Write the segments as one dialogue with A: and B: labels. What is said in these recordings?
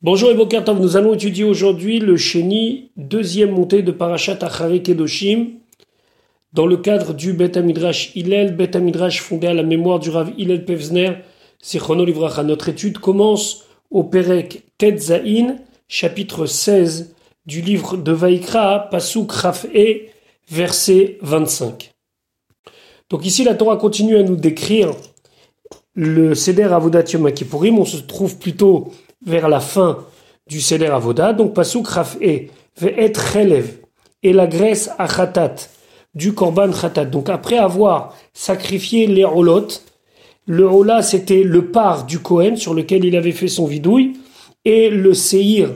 A: Bonjour et Bokertov, nous allons étudier aujourd'hui le Sheni, deuxième montée de Parashat Achari Kedoshim, dans le cadre du Bet Amidrash Hillel, Bet Amidrash fondé à la mémoire du Rav Hillel Pevzner, Sichrono Livracha. Notre étude commence au Perek Tetzain, chapitre 16 du livre de Vaikra, Pasuk Raf E, verset 25. Donc ici, la Torah continue à nous décrire le Seder Avodat Yom. On se trouve plutôt vers la fin du Seder Avoda, donc Pasuk Raf E, Ve'et Chelev, et la graisse à Khatat, du Korban Khatat. Donc après avoir sacrifié les Olot, le Ola c'était le par du Kohen sur lequel il avait fait son vidouille, et le Seir,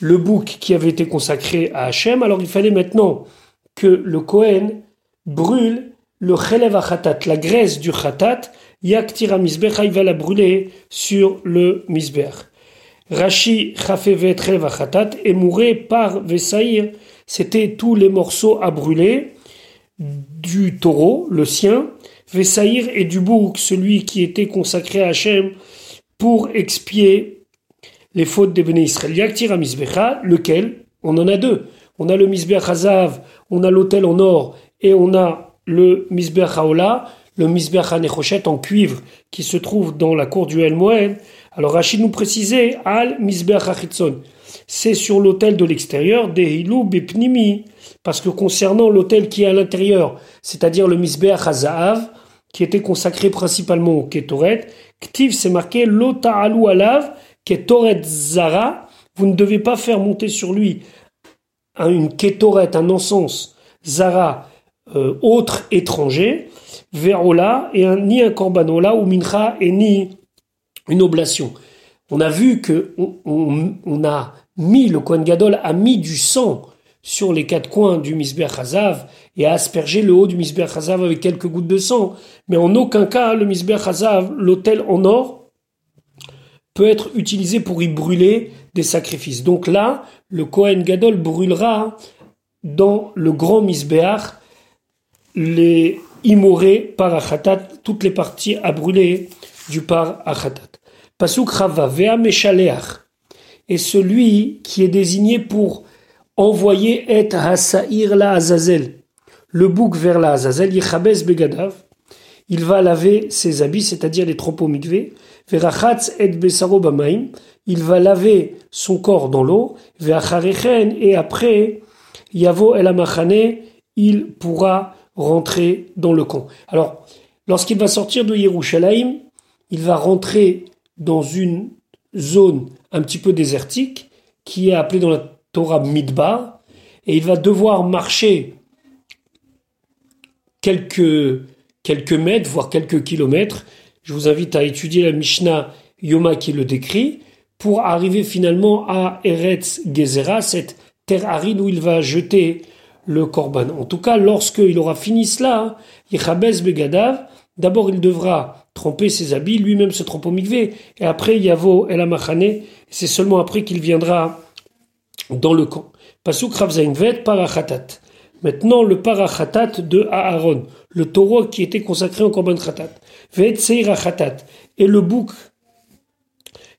A: le bouc qui avait été consacré à Hachem. Alors il fallait maintenant que le Kohen brûle le Chelev à Khatat, la graisse du Khatat, Yaktira Misbech, il va la brûler sur le Misbech. Rashi Revachatat et mouré par Vesaïr. C'était tous les morceaux à brûler du taureau, le sien, Vesaïr et du bouc, celui qui était consacré à Hachem pour expier les fautes des béné Israël. Misbecha, lequel? On en a deux. On a le Misbech Hazav, on a l'autel en or et on a le Misbech Haola, le Misbech Hanechochet en cuivre qui se trouve dans la cour du El Moed. Alors Rachid nous précisait Al Misbech Achitzon. C'est sur l'autel de l'extérieur des Hilou Bepnimi. Parce que concernant l'autel qui est à l'intérieur, c'est-à-dire le Misbech Hazav, qui était consacré principalement au Ketoret, Ktiv c'est marqué Lota Alou Alav, Ketoret Zara. Vous ne devez pas faire monter sur lui une Ketoret, un encens, Zara, euh, autre étranger, Verola, et ni un Korbanola ou Mincha, et ni une oblation. On a vu que on, a mis, le Kohen Gadol a mis du sang sur les quatre coins du Misber Hazav et a aspergé le haut du Misber Hazav avec quelques gouttes de sang. Mais en aucun cas, le Misber Hazav, l'autel en or, peut être utilisé pour y brûler des sacrifices. Donc là, le Kohen Gadol brûlera dans le grand Misbeach les immorés par Achatat, toutes les parties à brûler du par Achatat. Pasuk Rava, Vea Meshaleach, est celui qui est désigné pour envoyer Et Hasair la Azazel, le bouc vers la Azazel, il va laver ses habits, c'est-à-dire les troupeaux mikvé, Verachatz et Besaro il va laver son corps dans l'eau, Veacharechen, et après, Yavo El Amachane, il pourra rentrer dans le camp. Alors, lorsqu'il va sortir de Yerushalayim, il va rentrer dans une zone un petit peu désertique qui est appelée dans la Torah Midbar et il va devoir marcher quelques, quelques mètres, voire quelques kilomètres. Je vous invite à étudier la Mishnah Yoma qui le décrit pour arriver finalement à Eretz Gezerah, cette terre aride où il va jeter le korban. En tout cas, lorsqu'il aura fini cela, Yechabez Begadav, d'abord il devra tromper ses habits, lui-même se trompe au mikvé, et après Yavo El Amachane, c'est seulement après qu'il viendra dans le camp. Pasuk Ravzainvet Parachatat. Maintenant, le Parachatat de Aaron, le taureau qui était consacré en Korban Khatat. Vet Khatat. Et le bouc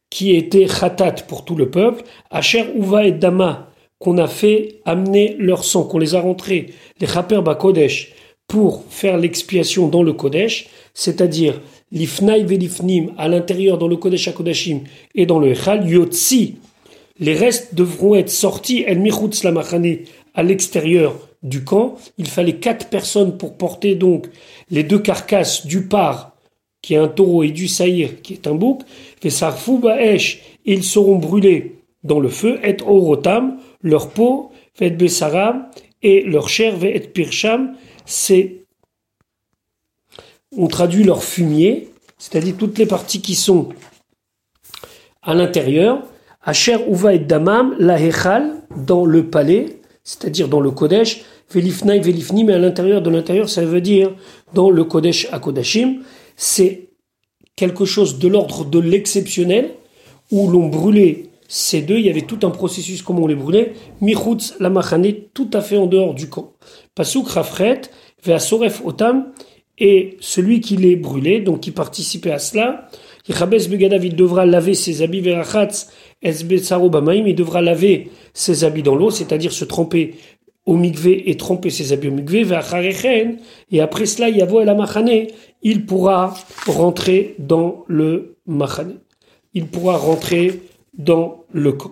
A: qui était Khatat pour tout le peuple, Asher Uva et Dama, qu'on a fait amener leur sang, qu'on les a rentrés, les Chaper Bakodesh, pour faire l'expiation dans le Kodesh, c'est-à-dire l'ifnaï velifnim à l'intérieur dans le Kodesh HaKodashim et dans le Echal, yotzi, les restes devront être sortis el michutz lamachane à l'extérieur du camp. Il fallait quatre personnes pour porter donc les deux carcasses du par qui est un taureau et du saïr qui est un bouc. Ba'esh, ils seront brûlés dans le feu, et orotam, leur peau, et besaram, et leur chair, et pircham, c'est on traduit leur fumier, c'est-à-dire toutes les parties qui sont à l'intérieur, Asher Uva et Damam, la dans le palais, c'est-à-dire dans le Kodesh, Velifnai, Velifni, mais à l'intérieur de l'intérieur, ça veut dire dans le Kodesh à Kodashim, c'est quelque chose de l'ordre de l'exceptionnel, où l'on brûlait ces deux, il y avait tout un processus comment on les brûlait, Michutz, la tout à fait en dehors du camp. Pasuk Rafret, Veasoref Otam, et celui qui les brûlait, donc qui participait à cela, il devra laver ses habits il devra laver ses habits dans l'eau, c'est-à-dire se tremper au mikvé et tremper ses habits au mikvé, et après cela, yavo la machane, il pourra rentrer dans le machane. Il pourra rentrer dans le camp.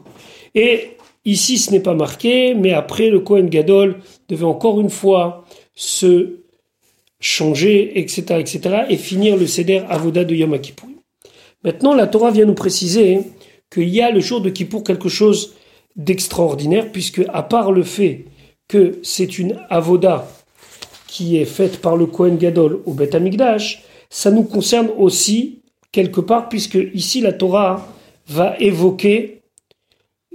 A: Et ici, ce n'est pas marqué, mais après, le Kohen Gadol devait encore une fois se changer, etc., etc., et finir le Seder Avoda de Yom Kippur. Maintenant, la Torah vient nous préciser qu'il y a le jour de Kippour quelque chose d'extraordinaire, puisque à part le fait que c'est une avoda qui est faite par le Kohen Gadol au Beth Amikdash, ça nous concerne aussi quelque part, puisque ici la Torah va évoquer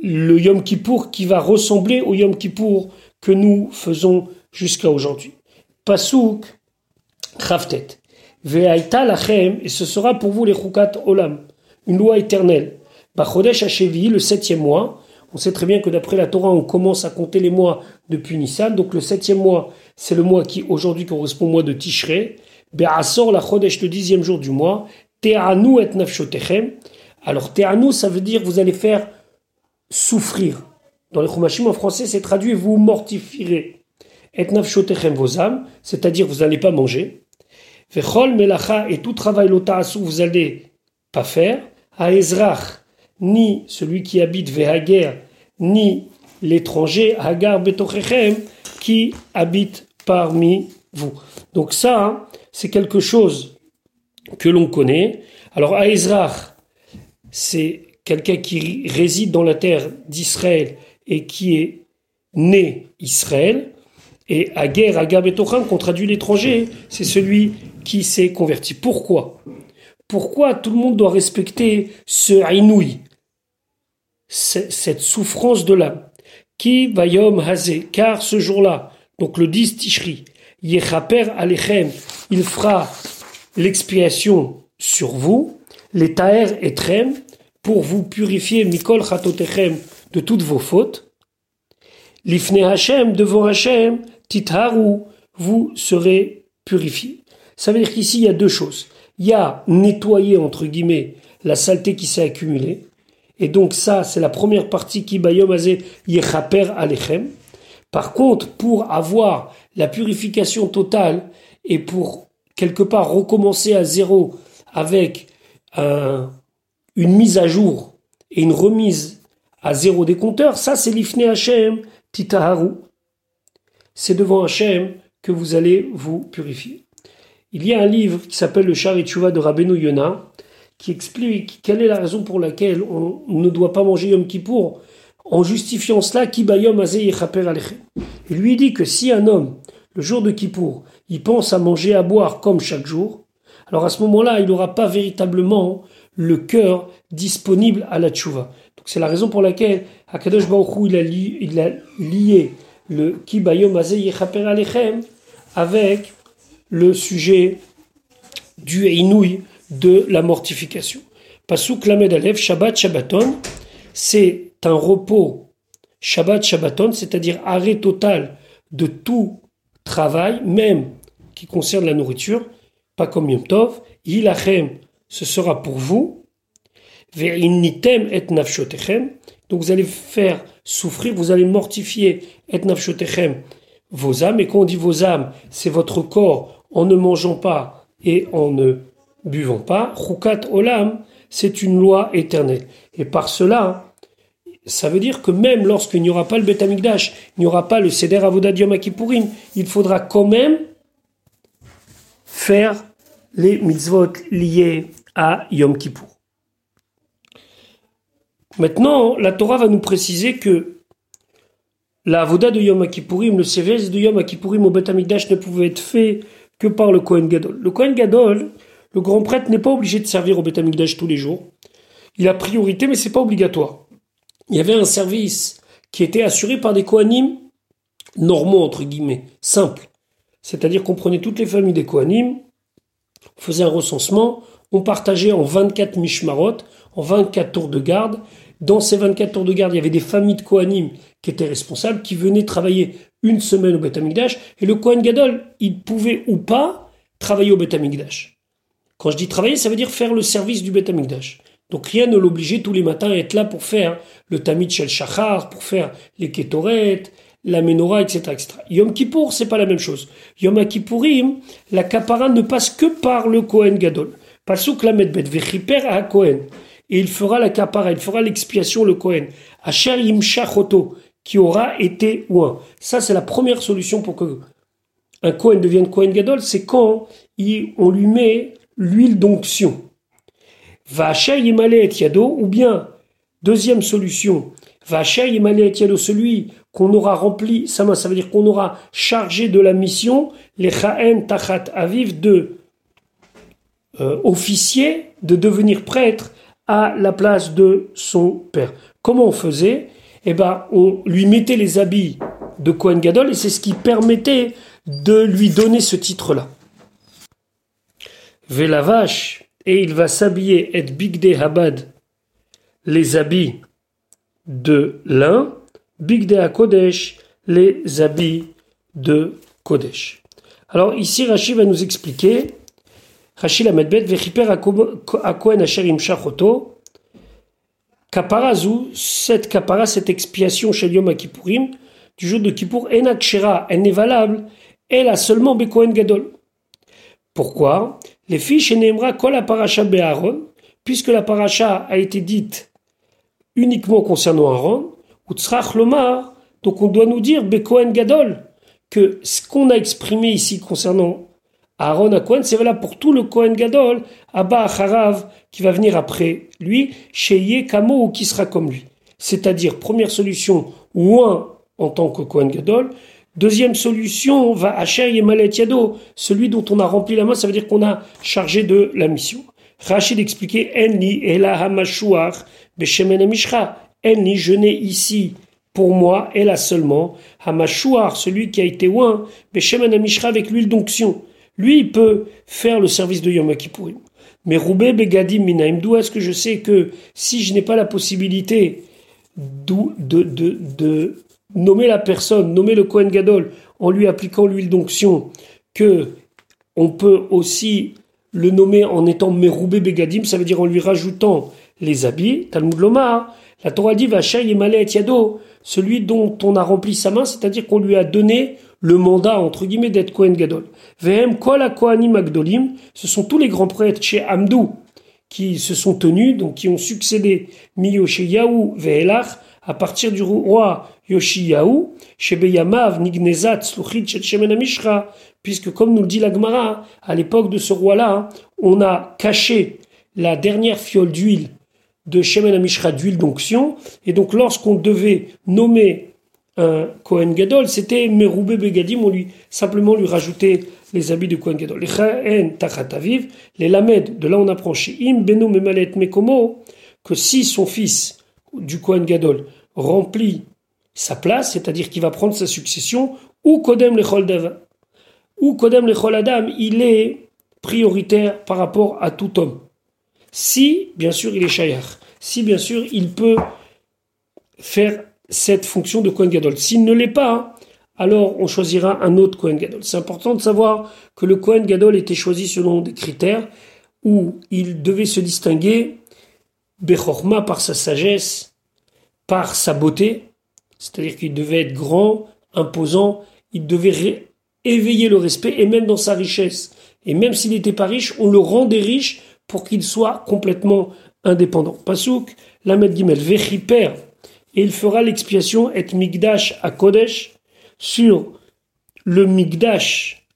A: le Yom Kippour qui va ressembler au Yom Kippour que nous faisons jusqu'à aujourd'hui. Pasouk, Ve'aita lachem, et ce sera pour vous les Chukat Olam, une loi éternelle. Bachodesh Hashevi, le septième mois. On sait très bien que d'après la Torah, on commence à compter les mois depuis Nissan. Donc le septième mois, c'est le mois qui aujourd'hui correspond au mois de Tishrei. Be'asor la Chodesh, le dixième jour du mois. Te'anu et nafshotechem. Alors Te'anu, ça veut dire vous allez faire souffrir. Dans les Chumashim en français, c'est traduit vous mortifierez. Et nafshotechem vos âmes, c'est-à-dire vous n'allez pas manger. Vechol melacha et tout travail l'otaasu vous allez pas faire. À Ezrach, ni celui qui habite Vehager, ni l'étranger, Hagar Betochechem, qui habite parmi vous. Donc ça, c'est quelque chose que l'on connaît. Alors Aezrach, c'est quelqu'un qui réside dans la terre d'Israël et qui est né Israël. Et Hagar, Hagar Betocham, qu'on traduit l'étranger, c'est celui qui s'est converti. Pourquoi? Pourquoi tout le monde doit respecter ce inouï, cette souffrance de l'âme? Qui va yom hazé, car ce jour-là, donc le 10 Tishri, Yechaper Alechem, il fera l'expiation sur vous, les Taher et Trem, pour vous purifier Mikol Chatotechem de toutes vos fautes. L'Ifne Hashem, devant Hashem, Titharu, vous serez purifiés. Ça veut dire qu'ici, il y a deux choses il y a nettoyer, entre guillemets, la saleté qui s'est accumulée. Et donc ça, c'est la première partie qui bayom yechaper alechem. Par contre, pour avoir la purification totale et pour quelque part recommencer à zéro avec une mise à jour et une remise à zéro des compteurs, ça c'est l'ifne Hashem titaharu. C'est devant Hashem que vous allez vous purifier. Il y a un livre qui s'appelle Le Char de Rabbeinu Yona qui explique quelle est la raison pour laquelle on ne doit pas manger Yom Kippour en justifiant cela qui bayom alechem. Il lui dit que si un homme, le jour de Kippour, il pense à manger, à boire comme chaque jour, alors à ce moment-là, il n'aura pas véritablement le cœur disponible à la tchouva. Donc c'est la raison pour laquelle Akadosh Baruch il a, il a lié le Kibayom avec le sujet du Inouï de la mortification. Pasuk Lamed Shabbat Shabbaton, c'est un repos Shabbat Shabbaton, c'est-à-dire arrêt total de tout travail, même qui concerne la nourriture, pas comme Yom Tov. Ilachem, ce sera pour vous. Et nafshotechem. Donc vous allez faire souffrir, vous allez mortifier et nafshotechem vos âmes. Et quand on dit vos âmes, c'est votre corps en ne mangeant pas et en ne buvant pas, Rukat Olam, c'est une loi éternelle. Et par cela, ça veut dire que même lorsqu'il n'y aura pas le Betamikdash, il n'y aura pas le Seder Avodah Yom il faudra quand même faire les mitzvot liés à Yom Kippour. Maintenant, la Torah va nous préciser que la Avodah de Yom Kippourim, le service de Yom Kippourim au Betamikdash ne pouvait être fait que par le Kohen Gadol. Le Kohen Gadol, le grand prêtre, n'est pas obligé de servir au Beth tous les jours. Il a priorité, mais c'est pas obligatoire. Il y avait un service qui était assuré par des Kohanim normaux, entre guillemets, simples. C'est-à-dire qu'on prenait toutes les familles des Kohanim, on faisait un recensement, on partageait en 24 mishmarot, en 24 tours de garde. Dans ces 24 tours de garde, il y avait des familles de Kohanim qui étaient responsables, qui venaient travailler une semaine au Beth et le Kohen Gadol, il pouvait ou pas travailler au Beth Quand je dis travailler, ça veut dire faire le service du Beth. Donc rien ne l'obligeait tous les matins à être là pour faire le Tamid Shel Shachar, pour faire les Ketoret, la Menorah, etc., etc. Yom Kippour, c'est pas la même chose. Yom Kippourim, la kapara ne passe que par le Kohen Gadol. Pasuk la medbet vechiper à Kohen. Et il fera la kapara, il fera l'expiation, le Kohen. Asher Yimshachoto, qui aura été ouin. Ça, c'est la première solution pour que un Kohen devienne Kohen Gadol, c'est quand on lui met l'huile d'onction. Vacha Yimale et Yado, ou bien, deuxième solution, Vacha Yimale et Yado, celui qu'on aura rempli, ça, ça veut dire qu'on aura chargé de la mission, les Chaen Tachat Aviv de euh, officier, de devenir prêtre à la place de son père. Comment on faisait? Eh ben, on lui mettait les habits de Kohen Gadol et c'est ce qui permettait de lui donner ce titre-là. vache et il va s'habiller et Bigde Habad, les habits de lin, Bigde Kodesh, les habits de Kodesh. Alors ici, Rachid va nous expliquer, Rachid Amedbet, Vechiper Akohen Asher Imshachoto, Kaparazu, cette kapara, cette expiation chez Yom Kippourim, du jour de Kippour, Enakshera, elle n'est valable, elle a seulement Bekohen Gadol. Pourquoi? Les fiches Nemra Kol paracha Be'aron, puisque la paracha a été dite uniquement concernant Aaron, ou Tzrach Lomar, donc on doit nous dire Bekohen Gadol, que ce qu'on a exprimé ici concernant Aaron à Kohen, c'est valable pour tout le Kohen Gadol, Abba Acharav, qui va venir après lui, chez Kamo, ou qui sera comme lui. C'est-à-dire, première solution, ou un en tant que Kohen Gadol, Deuxième solution, va Asher Yemalet Yado, celui dont on a rempli la main, ça veut dire qu'on a chargé de la mission. Rachid expliquait Enni Ela Hamashuach Beshemen Mishra. Enni, je n'ai ici pour moi, et là seulement, Hamashuach, celui qui a été oint, Beshemen Mishra avec l'huile d'onction. Lui, il peut faire le service de Yom Kippourim. Mais Roubé Begadim Minaim, d'où est-ce que je sais que si je n'ai pas la possibilité de, de, nommer la personne, nommer le Kohen Gadol en lui appliquant l'huile d'onction, que on peut aussi le nommer en étant Meroubé Begadim, ça veut dire en lui rajoutant les habits. Talmud Lomar, la Torah dit Malé et Yado, celui dont on a rempli sa main, c'est-à-dire qu'on lui a donné le mandat, entre guillemets, d'être Kohen Gadol. Vehem Kol Kohanim Agdolim, ce sont tous les grands prêtres chez Amdou qui se sont tenus, donc qui ont succédé Miyo chez Yaou Vehelach, à partir du roi Yoshiyahu, Shebeyamav, Nignezat, Sluchit, Mishra, puisque comme nous le dit la Gemara, à l'époque de ce roi-là, on a caché la dernière fiole d'huile de Shemen Amishra d'huile d'onction, et donc lorsqu'on devait nommer un Kohen Gadol, c'était Meroubé Begadim, on lui, simplement lui rajoutait les habits de Kohen Gadol. Les Chaen Tachataviv, les Lamed, de là on apprend chez Im, Beno Memalet Mekomo, que si son fils du Kohen Gadol remplit sa place, c'est-à-dire qu'il va prendre sa succession, ou Kodem Lechol Dava, ou Kodem Lechol Adam, il est prioritaire par rapport à tout homme. Si, bien sûr, il est Shayar, si, bien sûr, il peut faire cette fonction de Kohen Gadol. S'il ne l'est pas, alors on choisira un autre Kohen Gadol. C'est important de savoir que le Kohen Gadol était choisi selon des critères où il devait se distinguer Bechorma par sa sagesse, par sa beauté, c'est-à-dire qu'il devait être grand, imposant, il devait éveiller le respect, et même dans sa richesse. Et même s'il n'était pas riche, on le rendait riche pour qu'il soit complètement indépendant. Pasouk, Lamed Gimel, Vechiper, et il fera l'expiation et Migdash à Kodesh sur le Migdash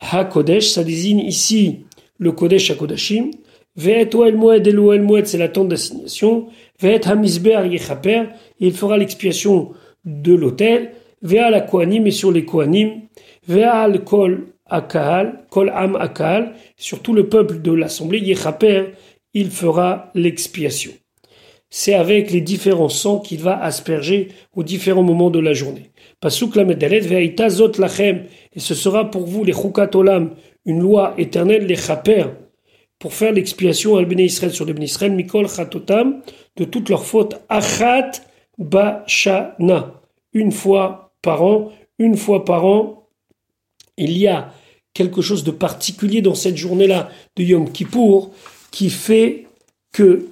A: à Kodesh, ça désigne ici le Kodesh à Kodashim, Ve'et Oel Moed, El Moed, c'est la tente d'assignation, Ve'et Hamisber Yechaper, il fera l'expiation de l'autel, Ve'a la Kohanim et sur les Kohanim, Ve'a al Kol Akal, Kol Am Akal, sur tout le peuple de l'assemblée, Yechaper, il fera l'expiation. C'est avec les différents sangs qu'il va asperger aux différents moments de la journée. Pasuk la ve'aita zot lachem, et ce sera pour vous les chukat olam, une loi éternelle, les chaper, pour faire l'expiation al Israël sur les Bnei Israël, mikol chatotam, de toutes leurs fautes, achat bashana, une fois par an, une fois par an, il y a quelque chose de particulier dans cette journée-là de Yom Kippour qui fait que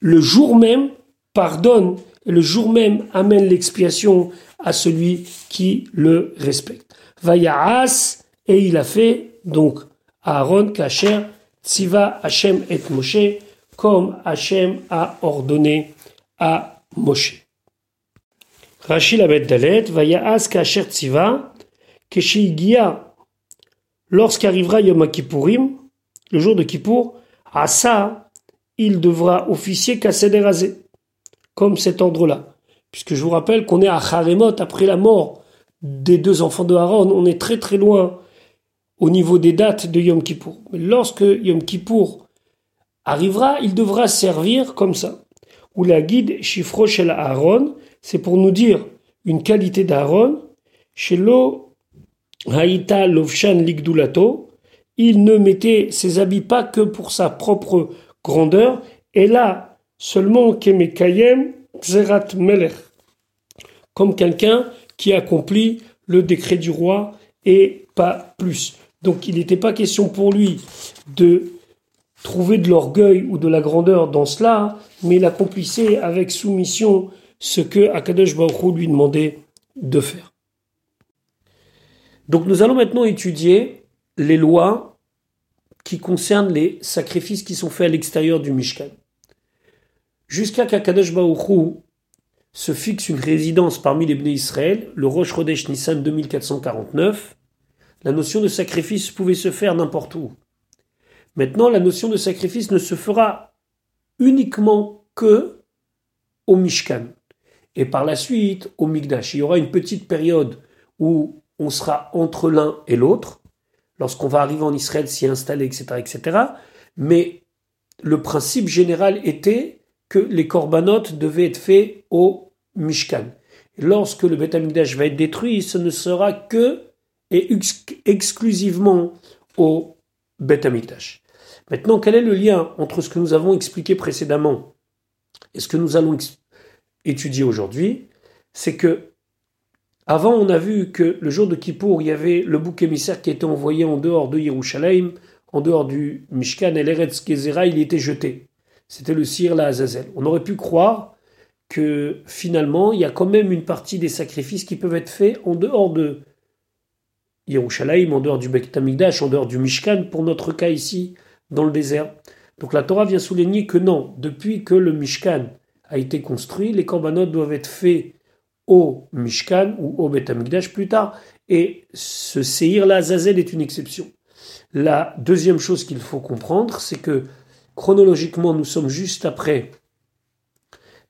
A: le jour même pardonne et le jour même amène l'expiation à celui qui le respecte. Vayaas, et il a fait donc Aaron Kacher Tziva Hashem et Moshe, comme Hashem a ordonné à Moshe. Rachid Abed Dalet, Vayaas Kacher Tziva, Keshigia, lorsqu'arrivera Yom Kippourim, le jour de Kippour, ça, il devra officier Kaseder comme cet ordre-là. Puisque je vous rappelle qu'on est à Haremot, après la mort des deux enfants de Aaron, on est très très loin au niveau des dates de Yom Kippour. Mais lorsque Yom Kippour arrivera, il devra servir comme ça. Ou la guide Shifro Shel Aaron, c'est pour nous dire une qualité d'Aaron, Shelo Haïta Lovshan Ligdulato, il ne mettait ses habits pas que pour sa propre grandeur, et là seulement Kemekayem Zerat Melech, comme quelqu'un qui accomplit le décret du roi et pas plus. Donc il n'était pas question pour lui de trouver de l'orgueil ou de la grandeur dans cela, mais il accomplissait avec soumission ce que Akadosh Baruch lui demandait de faire. Donc nous allons maintenant étudier les lois qui concernent les sacrifices qui sont faits à l'extérieur du Mishkan. Jusqu'à qu'Akadosh Baruch se fixe une résidence parmi les Bnei Israël, le Rosh Chodesh Nissan 2449, la notion de sacrifice pouvait se faire n'importe où. Maintenant, la notion de sacrifice ne se fera uniquement que au Mishkan. Et par la suite, au Migdash. Il y aura une petite période où on sera entre l'un et l'autre, lorsqu'on va arriver en Israël, s'y installer, etc., etc. Mais le principe général était que les corbanotes devaient être faits au Mishkan. lorsque le Beth va être détruit, ce ne sera que et exclusivement au Beth Maintenant, quel est le lien entre ce que nous avons expliqué précédemment et ce que nous allons étudier aujourd'hui? C'est que avant, on a vu que le jour de Kippour, il y avait le bouc émissaire qui était envoyé en dehors de Yerushalayim, en dehors du Mishkan, et l'Eretz Gezerah, il était jeté. C'était le Sir la Azazel. On aurait pu croire que finalement, il y a quand même une partie des sacrifices qui peuvent être faits en dehors de Yerushalayim, en dehors du Beit en dehors du Mishkan, pour notre cas ici, dans le désert. Donc la Torah vient souligner que non, depuis que le Mishkan a été construit, les korbanot doivent être faits au Mishkan ou au Beit plus tard, et ce Seir la Azazel est une exception. La deuxième chose qu'il faut comprendre, c'est que chronologiquement, nous sommes juste après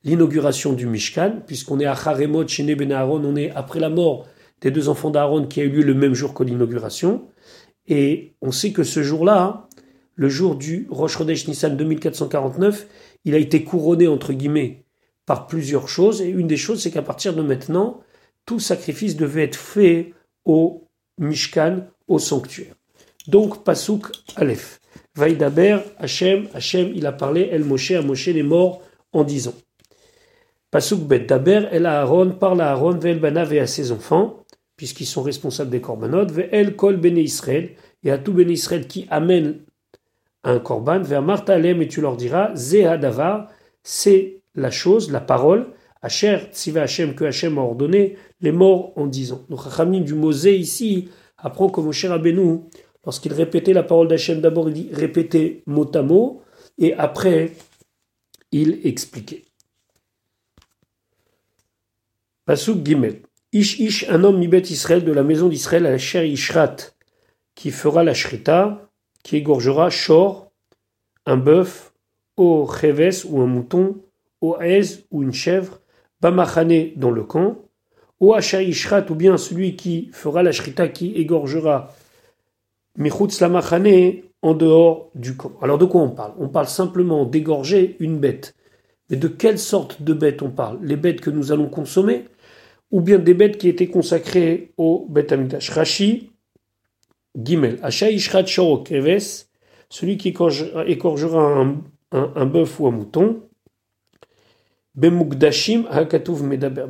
A: l'inauguration du Mishkan, puisqu'on est à Haremot, chez Ben Aaron, on est après la mort des deux enfants d'Aaron qui a eu lieu le même jour que l'inauguration. Et on sait que ce jour-là, le jour du Rosh Chodesh Nissan 2449, il a été couronné, entre guillemets, par plusieurs choses. Et une des choses, c'est qu'à partir de maintenant, tout sacrifice devait être fait au Mishkan, au sanctuaire. Donc, Pasuk Aleph. Vaïdaber, Hachem, Hachem, il a parlé, El Moshe, à Moshe les morts en disant. Pasuk Bet Daber, El Aaron, parle à Aaron, Vel Banav et à ses enfants, puisqu'ils sont responsables des korbanot, El Kol Bene Israël, et à tout Bene Israël qui amène un korban, vers Martha Alem, et tu leur diras, Zehadavar, c'est la chose, la parole, Asher, Tziva Hashem, que Hashem a ordonné, les morts en disant. Donc Rachamim du Mosé ici apprend que Moshe Rabbeinu, lorsqu'il répétait la parole d'Hachem, d'abord il dit répétait mot à mot, et après il expliquait. Pasuk Gimel. Ish Ish, un homme mibet Israël de la maison d'Israël à la Ishrat, qui fera la shrita, qui égorgera Shor, un bœuf, au Cheves ou un mouton, Hez ou une chèvre, Bamachane dans le camp, au Asha Ishrat ou bien celui qui fera la shrita, qui égorgera Lamachane en dehors du camp. Alors de quoi on parle? On parle simplement d'égorger une bête. Mais de quelle sorte de bête on parle? Les bêtes que nous allons consommer ou bien des bêtes qui étaient consacrées au Beth Amidash. Rashi, Gimel, Keves, celui qui écorgera un, un, bœuf ou un mouton, Bemugdashim Hakatuv Medaber.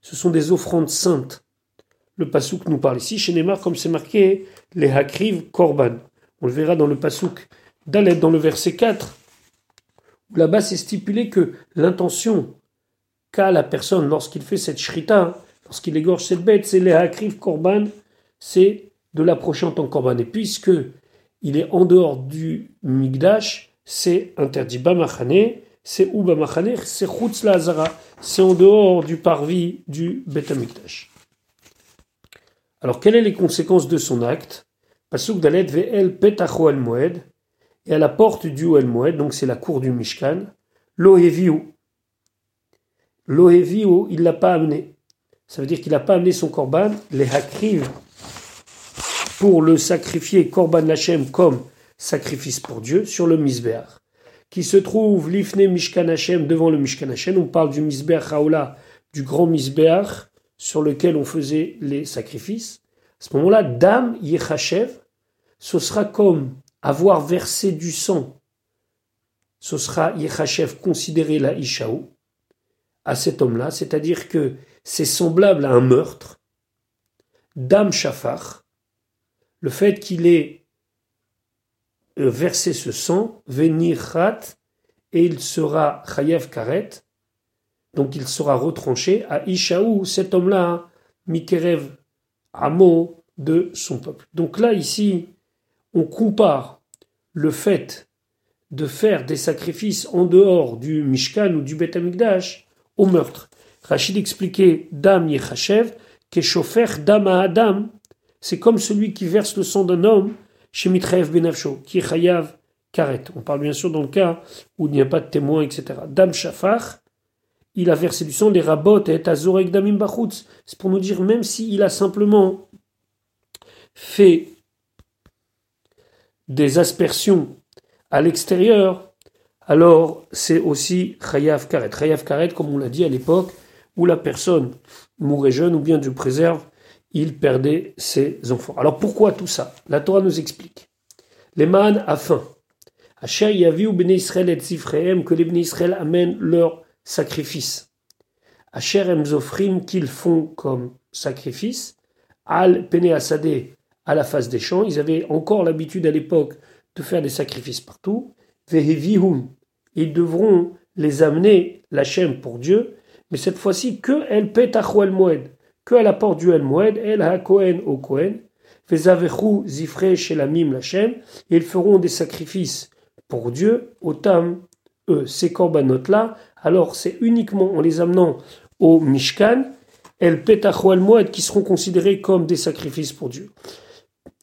A: Ce sont des offrandes saintes. le pasouk nous parle ici. Chez Neymar, comme c'est marqué, les hakriv korban. On le verra dans le pasouk d'Alet, dans le verset 4. Là-bas, c'est stipulé que l'intention qu'a la personne lorsqu'il fait cette shrita, lorsqu'il égorge cette bête, c'est les hakriv korban, c'est de l'approcher en tant que korban. Et puisque il est en dehors du migdash, c'est interdit. C'est bamachane, c'est chutz la c'est en dehors du parvis du Bet Alors, quelles sont les conséquences de son acte? Pasuk dalet ve'el petacho el moed, et à la porte du el moed, donc c'est la cour du Mishkan, loheviu. Loheviu, il l'a pas amené. Ça veut dire qu'il n'a pas amené son korban, les hakriv, pour le sacrifier korban lachem comme sacrifice pour Dieu sur le misbeach qui se trouve l'ifne Mishkan devant le Mishkan. On parle du Misbeach Haola, du grand Misbeach sur lequel on faisait les sacrifices. À ce moment-là, Dam Yechachev, ce sera comme avoir versé du sang. Ce sera Yechachev considéré la Ishaou à cet homme-là, c'est-à-dire que c'est semblable à un meurtre. Dam Shafar, le fait qu'il ait verser ce sang, venir rat, et il sera chayev karet, donc il sera retranché à Ishaou, cet homme-là, Mikerev Amo de son peuple. Donc là, ici, on compare le fait de faire des sacrifices en dehors du Mishkan ou du Bet Amikdash au meurtre. Rachid expliquait Dam Yechachev, Keshofer Dam Adam, c'est comme celui qui verse le sang d'un homme qui Chayav Karet. On parle bien sûr dans le cas où il n'y a pas de témoin, etc. Dam Shafar, il a versé du sang, des rabots et Azorek Damim Bachutz. C'est pour nous dire, même s'il a simplement fait des aspersions à l'extérieur, alors c'est aussi Chayav Karet. Chayav Karet, comme on l'a dit à l'époque, où la personne mourait jeune ou bien Dieu préserve, il perdait ses enfants. Alors pourquoi tout ça? La Torah nous explique. Les man a faim. Asher yavi ou Bnei Israël et Zifrehem, que les Bnei Israël amènent leur sacrifice. Asher emzofrim, qu'ils font comme sacrifice. Al Pene à la face des champs. Ils avaient encore l'habitude à l'époque de faire des sacrifices partout. Vehevihum, ils devront les amener, la pour Dieu, mais cette fois-ci que El Petachou El Moed que à la porte du El Moed, El HaKohen au Kohen, Vezavechu Zifre Shelamim Lachem, et ils feront des sacrifices pour Dieu, au Tam, eux, ces corbanotes-là, alors c'est uniquement en les amenant au Mishkan, El Petacho El Moed, qui seront considérés comme des sacrifices pour Dieu.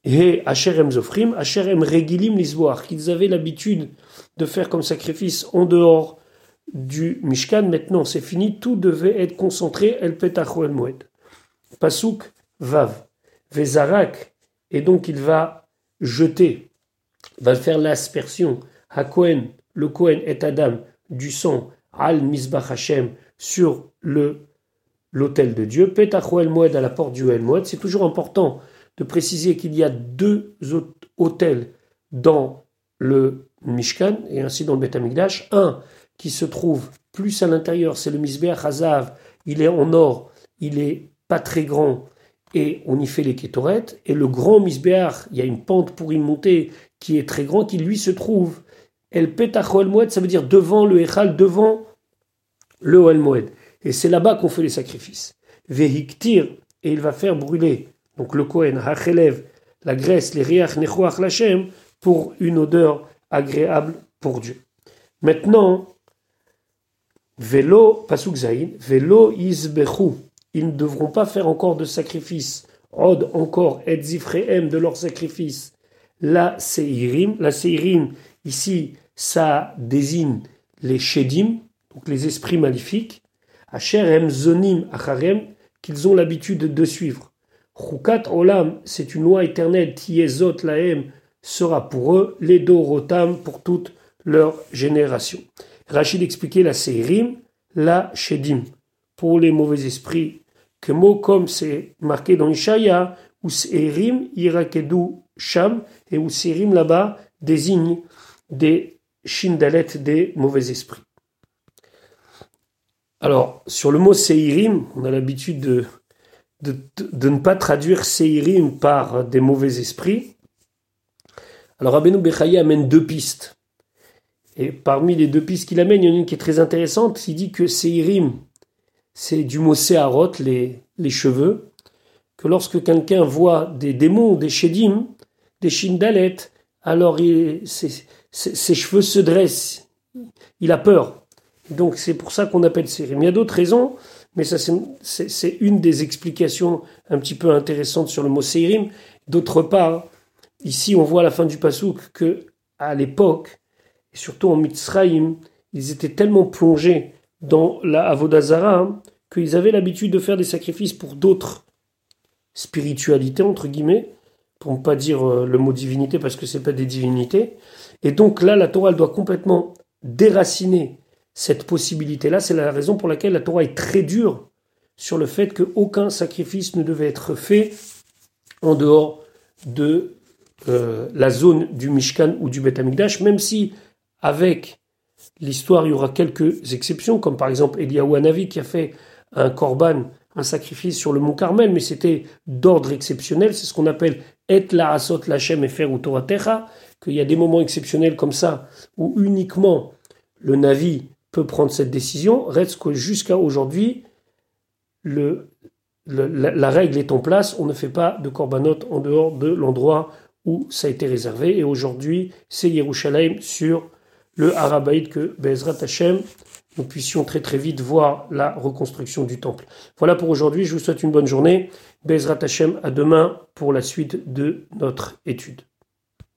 A: Et Asherem Zofrim, Asherem Regilim Lisboar, qu'ils avaient l'habitude de faire comme sacrifice en dehors du Mishkan, maintenant c'est fini, tout devait être concentré El Petacho El Moed. Pasuk Vav. Vezarak, et donc il va jeter, va faire l'aspersion, à Kohen, le Kohen et Adam, du sang, al Mizbach Hashem, sur le l'autel de Dieu, Petachou Moed à la porte du El Moed. C'est toujours important de préciser qu'il y a deux autels dans le Mishkan et ainsi dans le Bet Un qui se trouve plus à l'intérieur, c'est le Mizbeach Hazav. Il est en or, il est pas très grand, et on y fait les kétorettes. Et le grand misbéar, il y a une pente pour y monter qui est très grand, qui lui se trouve El Petach Moed, ça veut dire devant le Echal, devant le Oel Moed. Et c'est là-bas qu'on fait les sacrifices. Vehiktir, et il va faire brûler, donc le Kohen, Hachelev, la graisse, les Riach Nechuach Lachem, pour une odeur agréable pour Dieu. Maintenant, Velo, Pasuk Zain, Velo Izbechu, ils ne devront pas faire encore de sacrifice. Od encore et de leur sacrifice. La Seirim, la Seirim, ici, ça désigne les Shedim, donc les esprits maléfiques. Asher Zonim Acharem, qu'ils ont l'habitude de suivre. Chukat Olam, c'est une loi éternelle, Tiezot Laem, sera pour eux, les Dorotam, pour toute leur génération. Rachid expliquait la Seirim, la Shedim pour les mauvais esprits, que mot comme c'est marqué dans Ishaya, où Serim, Irakedu, Sham, et où Serim là-bas désigne des shindalettes, des mauvais esprits. Alors, sur le mot Seirim, on a l'habitude de de, de, ne pas traduire Seirim par des mauvais esprits. Alors Rabbeinu Bechaye amène deux pistes. Et parmi les deux pistes qu'il amène, il y en a une qui est très intéressante. Il dit que Seirim, c'est du mot Seharot, les, les cheveux. Que lorsque quelqu'un voit des démons, des Shedim, des Shindalet, alors ses, cheveux se dressent. Il a peur. Donc c'est pour ça qu'on appelle Seirim. Il y a d'autres raisons, mais ça c'est une des explications un petit peu intéressantes sur le mot Seirim. D'autre part, ici on voit à la fin du pasouk que à l'époque, et surtout en Mitzrayim, ils étaient tellement plongés dans la Avodazara hein, qu'ils avaient l'habitude de faire des sacrifices pour d'autres spiritualités, entre guillemets, pour ne pas dire euh, le mot divinité parce que c'est pas des divinités. Et donc là, la Torah, doit complètement déraciner cette possibilité-là. C'est la raison pour laquelle la Torah est très dure sur le fait qu'aucun sacrifice ne devait être fait en dehors de euh, la zone du Mishkan ou du Beth Amikdash, même si avec l'histoire il y aura quelques exceptions, comme par exemple Eliyahu Hanavi qui a fait un korban, un sacrifice sur le mont Carmel, mais c'était d'ordre exceptionnel, c'est ce qu'on appelle et la asot et faire ou Toratecha, qu'il y a des moments exceptionnels comme ça où uniquement le Navi peut prendre cette décision, reste que jusqu'à aujourd'hui, le, la, règle est en place, on ne fait pas de korbanot en dehors de l'endroit où ça a été réservé, et aujourd'hui c'est Yerushalayim sur le Harabaïd que Bezrat Hashem, nous puissions très très vite voir la reconstruction du temple. Voilà pour aujourd'hui, je vous souhaite une bonne journée. Bezrat Hashem, à demain pour la suite de notre étude.